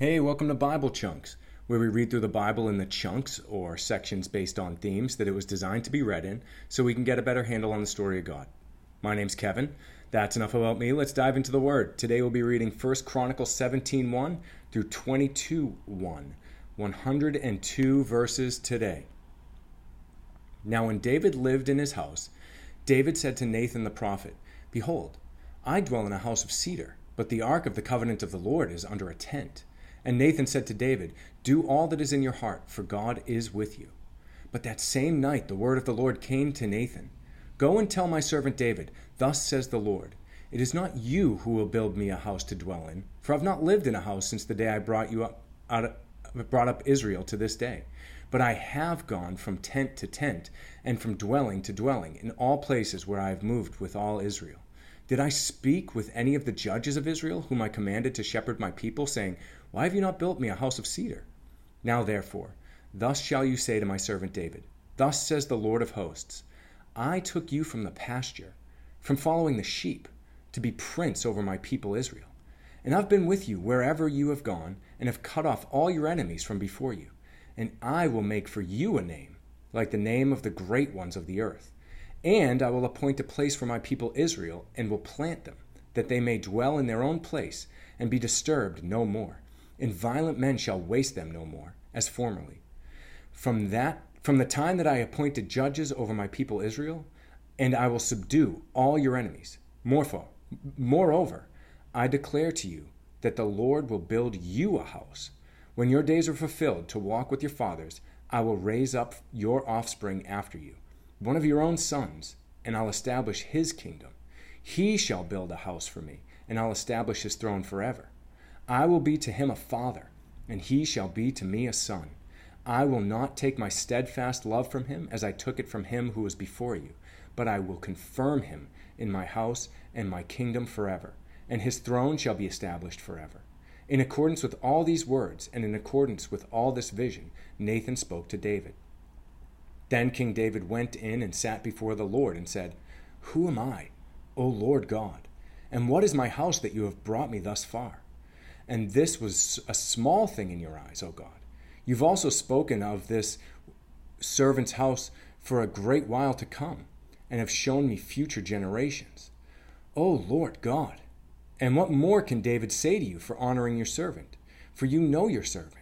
Hey, welcome to Bible Chunks, where we read through the Bible in the chunks or sections based on themes that it was designed to be read in so we can get a better handle on the story of God. My name's Kevin. That's enough about me. Let's dive into the word. Today we'll be reading 1 Chronicles 17:1 through 22:1. 102 verses today. Now when David lived in his house, David said to Nathan the prophet, Behold, I dwell in a house of cedar, but the ark of the covenant of the Lord is under a tent. And Nathan said to David, Do all that is in your heart, for God is with you. But that same night the word of the Lord came to Nathan Go and tell my servant David, Thus says the Lord, It is not you who will build me a house to dwell in, for I've not lived in a house since the day I brought you up out of, brought up Israel to this day. But I have gone from tent to tent, and from dwelling to dwelling, in all places where I have moved with all Israel. Did I speak with any of the judges of Israel, whom I commanded to shepherd my people, saying, why have you not built me a house of cedar? Now therefore, thus shall you say to my servant David, Thus says the Lord of hosts, I took you from the pasture, from following the sheep, to be prince over my people Israel. And I've been with you wherever you have gone, and have cut off all your enemies from before you. And I will make for you a name, like the name of the great ones of the earth. And I will appoint a place for my people Israel, and will plant them, that they may dwell in their own place, and be disturbed no more and violent men shall waste them no more, as formerly. From that from the time that I appointed judges over my people Israel, and I will subdue all your enemies. Morpho, moreover, I declare to you that the Lord will build you a house. When your days are fulfilled to walk with your fathers, I will raise up your offspring after you, one of your own sons, and I'll establish his kingdom. He shall build a house for me, and I'll establish his throne forever. I will be to him a father, and he shall be to me a son. I will not take my steadfast love from him as I took it from him who was before you, but I will confirm him in my house and my kingdom forever, and his throne shall be established forever. In accordance with all these words, and in accordance with all this vision, Nathan spoke to David. Then King David went in and sat before the Lord and said, Who am I, O Lord God? And what is my house that you have brought me thus far? And this was a small thing in your eyes, O God. You've also spoken of this servant's house for a great while to come, and have shown me future generations. O Lord God, and what more can David say to you for honoring your servant? For you know your servant.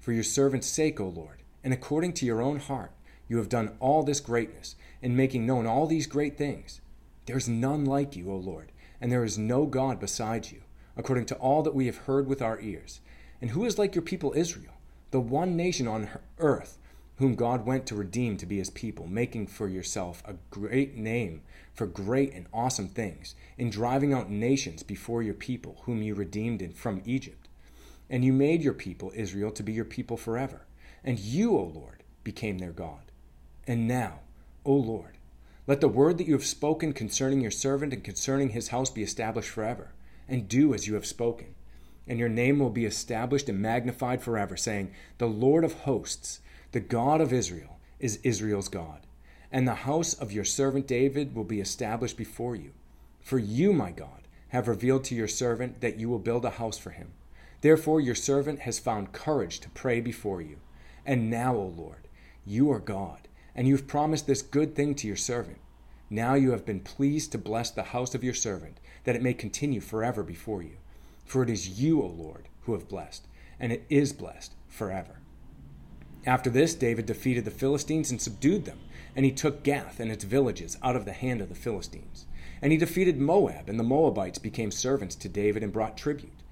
For your servant's sake, O Lord, and according to your own heart, you have done all this greatness, in making known all these great things. There is none like you, O Lord, and there is no God beside you according to all that we have heard with our ears. And who is like your people Israel, the one nation on earth, whom God went to redeem to be his people, making for yourself a great name for great and awesome things, in driving out nations before your people, whom you redeemed from Egypt. And you made your people Israel to be your people forever. And you, O Lord, became their God. And now, O Lord, let the word that you have spoken concerning your servant and concerning his house be established forever and do as you have spoken. And your name will be established and magnified forever, saying, The Lord of hosts, the God of Israel, is Israel's God. And the house of your servant David will be established before you. For you, my God, have revealed to your servant that you will build a house for him. Therefore, your servant has found courage to pray before you. And now, O Lord, you are God, and you have promised this good thing to your servant. Now you have been pleased to bless the house of your servant, that it may continue forever before you. For it is you, O Lord, who have blessed, and it is blessed forever. After this, David defeated the Philistines and subdued them, and he took Gath and its villages out of the hand of the Philistines. And he defeated Moab, and the Moabites became servants to David and brought tribute.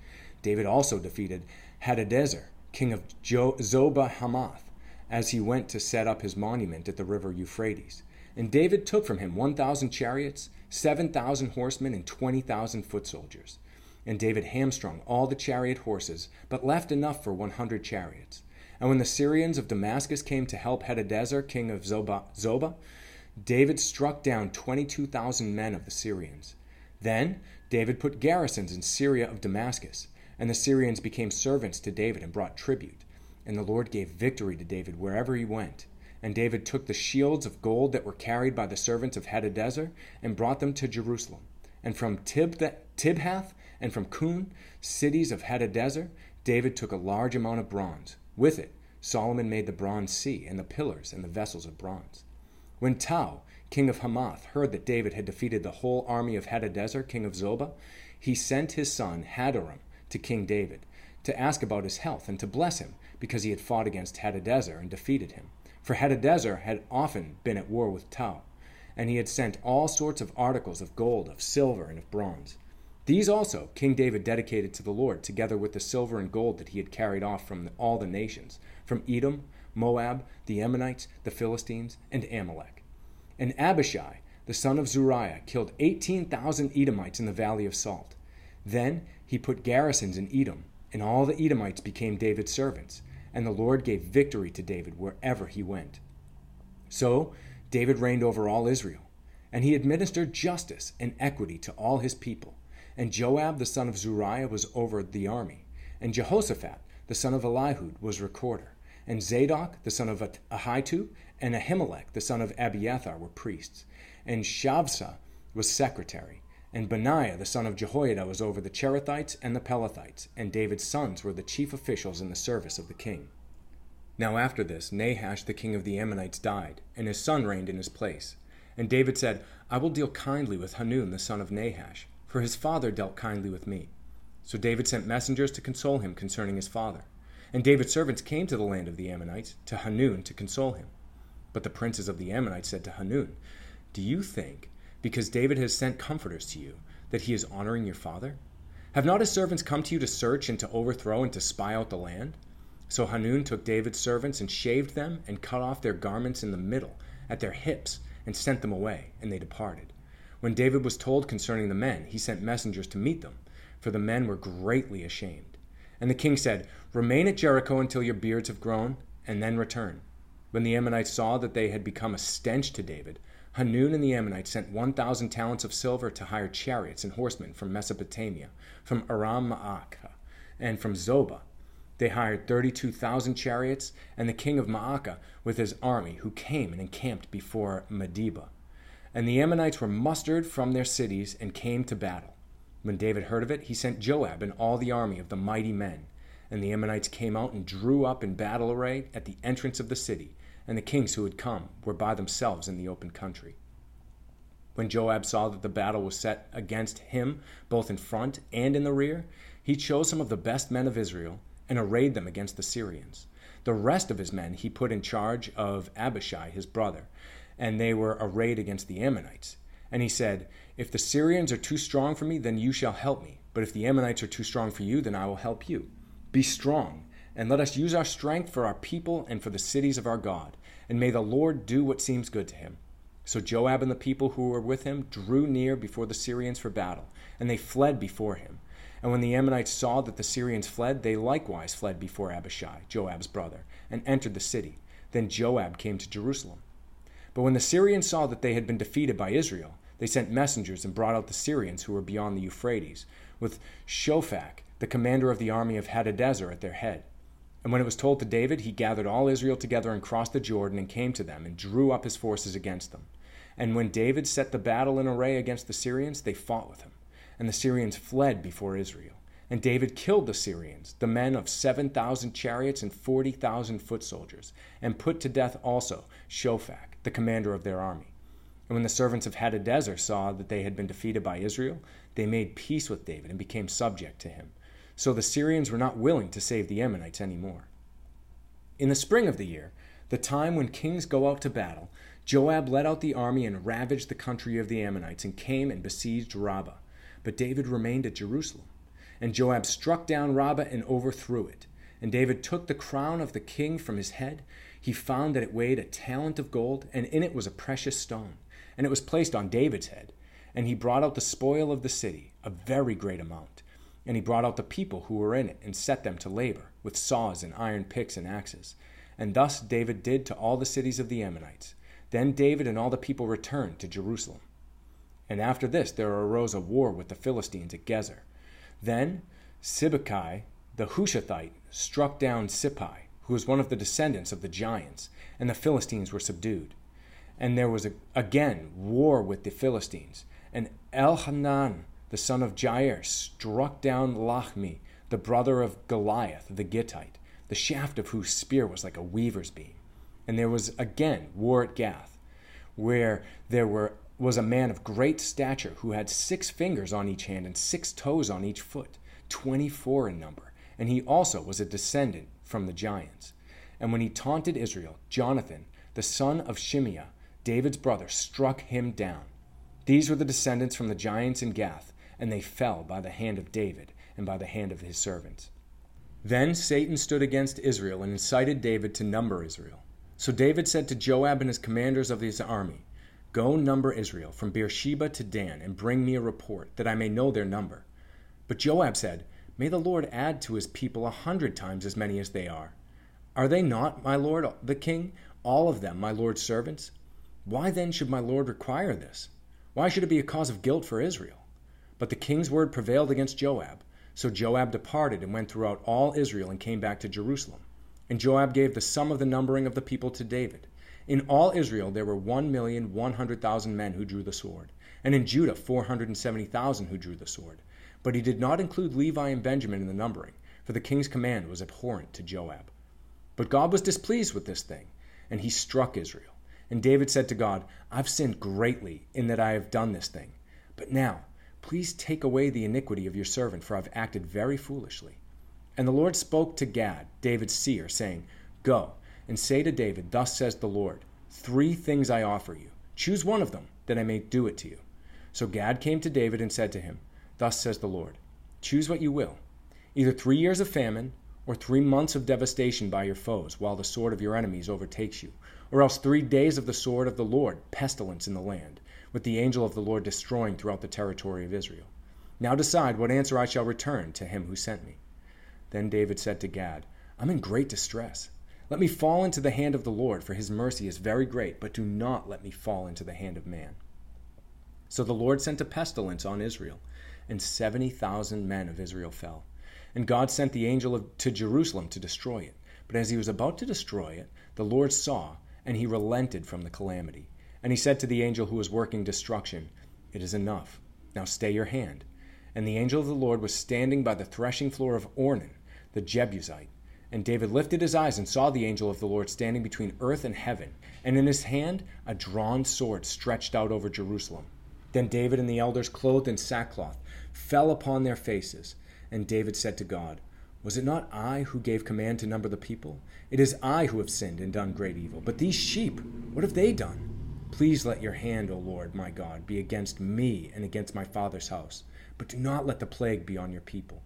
David also defeated Hadadezer, king of jo- Zobah Hamath, as he went to set up his monument at the river Euphrates. And David took from him 1,000 chariots, 7,000 horsemen, and 20,000 foot soldiers. And David hamstrung all the chariot horses, but left enough for 100 chariots. And when the Syrians of Damascus came to help Hadadezer, king of Zobah, David struck down 22,000 men of the Syrians. Then David put garrisons in Syria of Damascus, and the Syrians became servants to David and brought tribute. And the Lord gave victory to David wherever he went. And David took the shields of gold that were carried by the servants of Hadadezer and brought them to Jerusalem. And from Tibhath and from Cun, cities of Hadadezer, David took a large amount of bronze. With it, Solomon made the bronze sea and the pillars and the vessels of bronze. When Tou, king of Hamath, heard that David had defeated the whole army of Hadadezer, king of Zobah, he sent his son Hadoram to King David to ask about his health and to bless him because he had fought against Hadadezer and defeated him. For Hadadezer had often been at war with Tou, and he had sent all sorts of articles of gold, of silver, and of bronze. These also King David dedicated to the Lord, together with the silver and gold that he had carried off from all the nations, from Edom, Moab, the Ammonites, the Philistines, and Amalek. And Abishai, the son of Zeruiah, killed 18,000 Edomites in the valley of Salt. Then he put garrisons in Edom, and all the Edomites became David's servants, and the Lord gave victory to David wherever he went. So David reigned over all Israel, and he administered justice and equity to all his people. And Joab the son of Zeruiah was over the army, and Jehoshaphat the son of Ahilud was recorder, and Zadok the son of Ahitub and Ahimelech the son of Abiathar were priests, and Shavsha was secretary, and Benaiah the son of Jehoiada was over the Cherethites and the Pelethites, and David's sons were the chief officials in the service of the king. Now after this, Nahash the king of the Ammonites died, and his son reigned in his place. And David said, I will deal kindly with Hanun the son of Nahash, for his father dealt kindly with me. So David sent messengers to console him concerning his father. And David's servants came to the land of the Ammonites, to Hanun, to console him. But the princes of the Ammonites said to Hanun, Do you think because David has sent comforters to you, that he is honoring your father? Have not his servants come to you to search and to overthrow and to spy out the land? So Hanun took David's servants and shaved them and cut off their garments in the middle, at their hips, and sent them away, and they departed. When David was told concerning the men, he sent messengers to meet them, for the men were greatly ashamed. And the king said, Remain at Jericho until your beards have grown, and then return. When the Ammonites saw that they had become a stench to David, Hanun and the Ammonites sent 1,000 talents of silver to hire chariots and horsemen from Mesopotamia, from Aram Maacah, and from Zobah. They hired 32,000 chariots, and the king of Maacah with his army, who came and encamped before Medeba. And the Ammonites were mustered from their cities and came to battle. When David heard of it, he sent Joab and all the army of the mighty men. And the Ammonites came out and drew up in battle array at the entrance of the city and the kings who had come were by themselves in the open country. When Joab saw that the battle was set against him, both in front and in the rear, he chose some of the best men of Israel and arrayed them against the Syrians. The rest of his men he put in charge of Abishai, his brother, and they were arrayed against the Ammonites. And he said, If the Syrians are too strong for me, then you shall help me. But if the Ammonites are too strong for you, then I will help you. Be strong, and let us use our strength for our people and for the cities of our God and may the Lord do what seems good to him. So Joab and the people who were with him drew near before the Syrians for battle, and they fled before him. And when the Ammonites saw that the Syrians fled, they likewise fled before Abishai, Joab's brother, and entered the city. Then Joab came to Jerusalem. But when the Syrians saw that they had been defeated by Israel, they sent messengers and brought out the Syrians who were beyond the Euphrates, with Shophach, the commander of the army of Hadadezer, at their head. And when it was told to David, he gathered all Israel together and crossed the Jordan and came to them and drew up his forces against them. And when David set the battle in array against the Syrians, they fought with him. And the Syrians fled before Israel. And David killed the Syrians, the men of 7,000 chariots and 40,000 foot soldiers, and put to death also Shophach, the commander of their army. And when the servants of Hadadezer saw that they had been defeated by Israel, they made peace with David and became subject to him. So the Syrians were not willing to save the Ammonites anymore. In the spring of the year, the time when kings go out to battle, Joab led out the army and ravaged the country of the Ammonites and came and besieged Rabbah. But David remained at Jerusalem. And Joab struck down Rabbah and overthrew it. And David took the crown of the king from his head. He found that it weighed a talent of gold, and in it was a precious stone. And it was placed on David's head. And he brought out the spoil of the city, a very great amount. And he brought out the people who were in it, and set them to labor, with saws and iron picks and axes. And thus David did to all the cities of the Ammonites. Then David and all the people returned to Jerusalem. And after this there arose a war with the Philistines at Gezer. Then Sibbecai the Hushathite struck down Sippai, who was one of the descendants of the giants, and the Philistines were subdued. And there was a, again war with the Philistines. And Elhanan, the son of Jair, struck down Lahmi, the brother of Goliath the Gittite, the shaft of whose spear was like a weaver's beam. And there was again war at Gath, where there were, was a man of great stature who had six fingers on each hand and six toes on each foot, twenty four in number, and he also was a descendant from the giants. And when he taunted Israel, Jonathan, the son of Shimea, David's brother, struck him down. These were the descendants from the giants in Gath, and they fell by the hand of David and by the hand of his servants. Then Satan stood against Israel and incited David to number Israel. So David said to Joab and his commanders of his army, Go number Israel from Beersheba to Dan, and bring me a report, that I may know their number. But Joab said, May the Lord add to his people a hundred times as many as they are. Are they not, my lord the king, all of them my lord's servants? Why then should my lord require this? Why should it be a cause of guilt for Israel? But the king's word prevailed against Joab. So Joab departed and went throughout all Israel and came back to Jerusalem. And Joab gave the sum of the numbering of the people to David. In all Israel there were one million one hundred thousand men who drew the sword, and in Judah four hundred and seventy thousand who drew the sword. But he did not include Levi and Benjamin in the numbering, for the king's command was abhorrent to Joab. But God was displeased with this thing, and he struck Israel. And David said to God, I've sinned greatly in that I have done this thing. But now, please take away the iniquity of your servant, for I've acted very foolishly. And the Lord spoke to Gad, David's seer, saying, Go and say to David, Thus says the Lord, Three things I offer you. Choose one of them, that I may do it to you. So Gad came to David and said to him, Thus says the Lord, Choose what you will, either three years of famine, or three months of devastation by your foes, while the sword of your enemies overtakes you, or else three days of the sword of the Lord, pestilence in the land, with the angel of the Lord destroying throughout the territory of Israel. Now decide what answer I shall return to him who sent me. Then David said to Gad, I'm in great distress. Let me fall into the hand of the Lord, for his mercy is very great, but do not let me fall into the hand of man. So the Lord sent a pestilence on Israel, and seventy thousand men of Israel fell. And God sent the angel of, to Jerusalem to destroy it. But as he was about to destroy it, the Lord saw, and he relented from the calamity. And he said to the angel who was working destruction, It is enough. Now stay your hand. And the angel of the Lord was standing by the threshing floor of Ornan the Jebusite. And David lifted his eyes and saw the angel of the Lord standing between earth and heaven, and in his hand a drawn sword stretched out over Jerusalem. Then David and the elders, clothed in sackcloth, fell upon their faces. And David said to God, Was it not I who gave command to number the people? It is I who have sinned and done great evil. But these sheep, what have they done? Please let your hand, O Lord my God, be against me and against my father's house, but do not let the plague be on your people.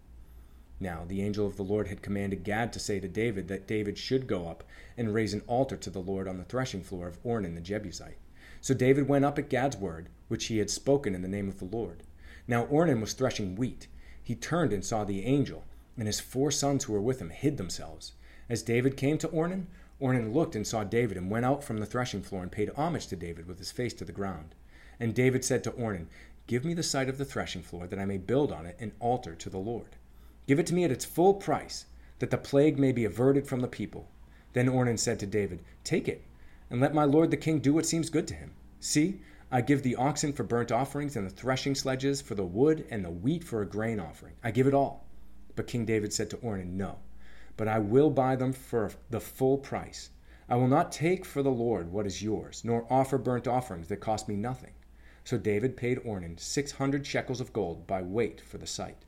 Now the angel of the Lord had commanded Gad to say to David that David should go up and raise an altar to the Lord on the threshing floor of Ornan the Jebusite. So David went up at Gad's word, which he had spoken in the name of the Lord. Now Ornan was threshing wheat. He turned and saw the angel, and his four sons who were with him hid themselves. As David came to Ornan, Ornan looked and saw David, and went out from the threshing floor and paid homage to David with his face to the ground. And David said to Ornan, Give me the site of the threshing floor, that I may build on it an altar to the Lord. Give it to me at its full price, that the plague may be averted from the people. Then Ornan said to David, Take it, and let my lord the king do what seems good to him. See, I give the oxen for burnt offerings, and the threshing sledges for the wood, and the wheat for a grain offering. I give it all. But King David said to Ornan, No, but I will buy them for the full price. I will not take for the Lord what is yours, nor offer burnt offerings that cost me nothing. So David paid Ornan six hundred shekels of gold by weight for the site.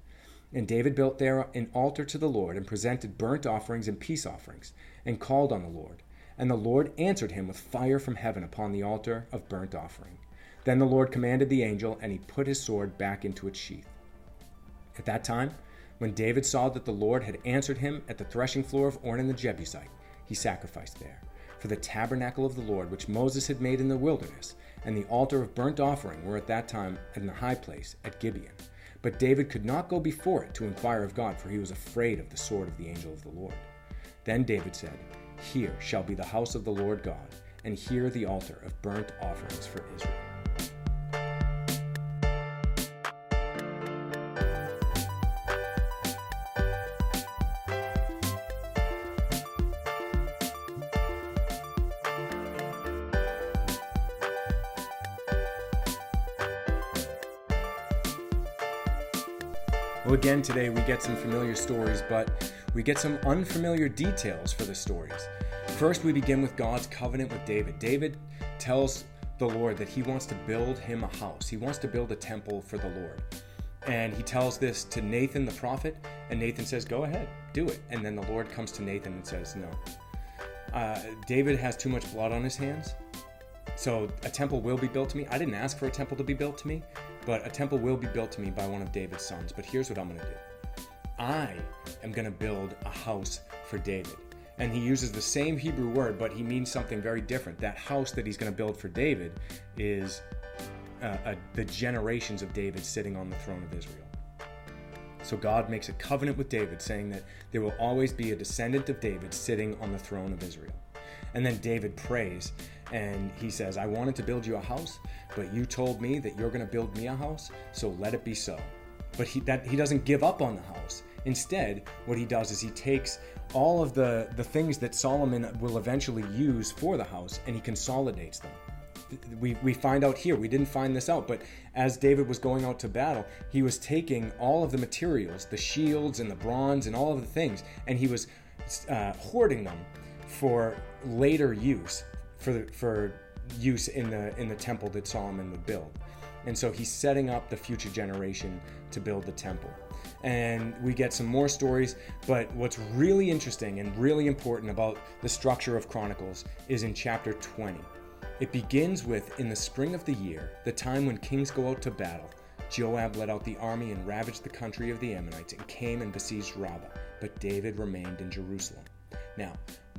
And David built there an altar to the Lord, and presented burnt offerings and peace offerings, and called on the Lord. And the Lord answered him with fire from heaven upon the altar of burnt offering. Then the Lord commanded the angel, and he put his sword back into its sheath. At that time, When David saw that the Lord had answered him at the threshing floor of Ornan the Jebusite, he sacrificed there. For the tabernacle of the Lord, which Moses had made in the wilderness, and the altar of burnt offering were at that time in the high place at Gibeon. But David could not go before it to inquire of God, for he was afraid of the sword of the angel of the Lord. Then David said, Here shall be the house of the Lord God, and here the altar of burnt offerings for Israel. Again, today we get some familiar stories, but we get some unfamiliar details for the stories. First, we begin with God's covenant with David. David tells the Lord that he wants to build him a house, he wants to build a temple for the Lord. And he tells this to Nathan the prophet, and Nathan says, Go ahead, do it. And then the Lord comes to Nathan and says, No. Uh, David has too much blood on his hands, so a temple will be built to me. I didn't ask for a temple to be built to me, but a temple will be built to me by one of David's sons. But here's what I'm going to do I am going to build a house for David. And he uses the same Hebrew word, but he means something very different. That house that he's going to build for David is uh, a, the generations of David sitting on the throne of Israel. So God makes a covenant with David, saying that there will always be a descendant of David sitting on the throne of Israel. And then David prays and he says, I wanted to build you a house, but you told me that you're going to build me a house, so let it be so. But he, that, he doesn't give up on the house. Instead, what he does is he takes all of the, the things that Solomon will eventually use for the house and he consolidates them. We, we find out here, we didn't find this out, but as David was going out to battle, he was taking all of the materials, the shields and the bronze and all of the things, and he was uh, hoarding them for later use for for use in the in the temple that Solomon would build. And so he's setting up the future generation to build the temple. And we get some more stories, but what's really interesting and really important about the structure of Chronicles is in chapter 20. It begins with In the spring of the year, the time when kings go out to battle, Joab led out the army and ravaged the country of the Ammonites and came and besieged Rabbah, but David remained in Jerusalem. Now,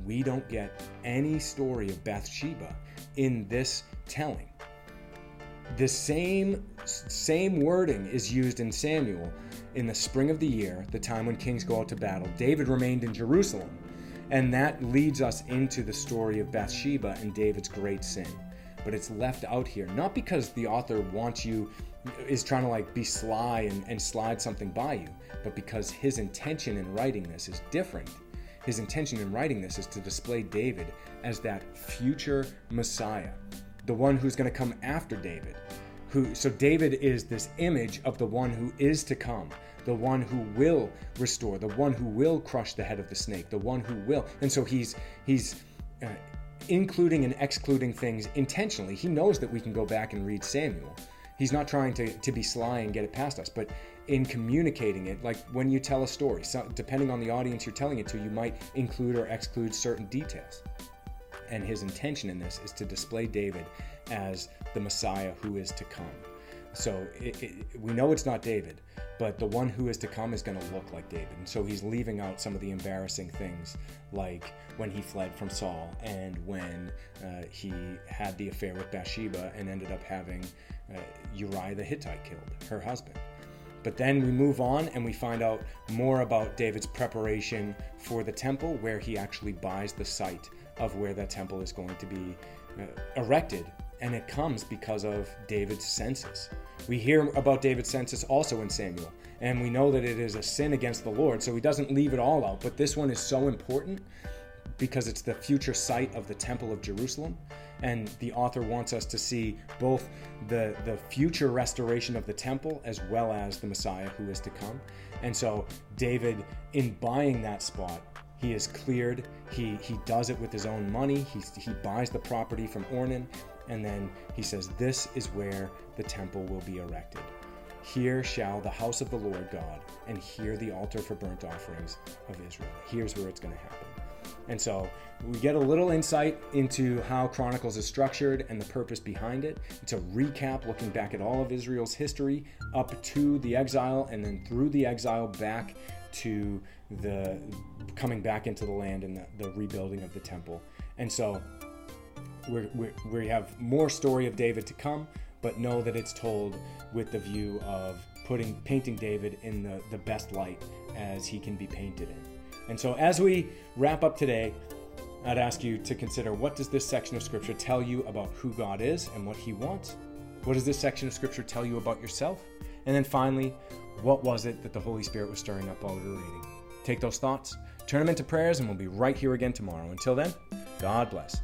we don't get any story of Bathsheba in this telling. The same same wording is used in Samuel in the spring of the year, the time when kings go out to battle. David remained in Jerusalem, and that leads us into the story of Bathsheba and David's great sin. But it's left out here, not because the author wants you is trying to like be sly and, and slide something by you, but because his intention in writing this is different his intention in writing this is to display David as that future Messiah, the one who's going to come after David. Who, so David is this image of the one who is to come, the one who will restore, the one who will crush the head of the snake, the one who will. And so he's he's uh, including and excluding things intentionally. He knows that we can go back and read Samuel. He's not trying to, to be sly and get it past us, but in communicating it, like when you tell a story, so depending on the audience you're telling it to, you might include or exclude certain details. And his intention in this is to display David as the Messiah who is to come. So it, it, we know it's not David, but the one who is to come is going to look like David. And so he's leaving out some of the embarrassing things, like when he fled from Saul and when uh, he had the affair with Bathsheba and ended up having uh, Uriah the Hittite killed, her husband. But then we move on and we find out more about David's preparation for the temple, where he actually buys the site of where that temple is going to be uh, erected. And it comes because of David's census. We hear about David's census also in Samuel, and we know that it is a sin against the Lord, so he doesn't leave it all out. But this one is so important because it's the future site of the Temple of Jerusalem. And the author wants us to see both the, the future restoration of the temple as well as the Messiah who is to come. And so, David, in buying that spot, he is cleared. He, he does it with his own money. He, he buys the property from Ornan. And then he says, This is where the temple will be erected. Here shall the house of the Lord God, and here the altar for burnt offerings of Israel. Here's where it's going to happen. And so we get a little insight into how Chronicles is structured and the purpose behind it. It's a recap looking back at all of Israel's history up to the exile and then through the exile back to the coming back into the land and the, the rebuilding of the temple. And so we're, we're, we have more story of David to come, but know that it's told with the view of putting painting David in the, the best light as he can be painted in. And so as we wrap up today, I'd ask you to consider what does this section of scripture tell you about who God is and what he wants? What does this section of scripture tell you about yourself? And then finally, what was it that the Holy Spirit was stirring up while we were reading? Take those thoughts, turn them into prayers, and we'll be right here again tomorrow. Until then, God bless.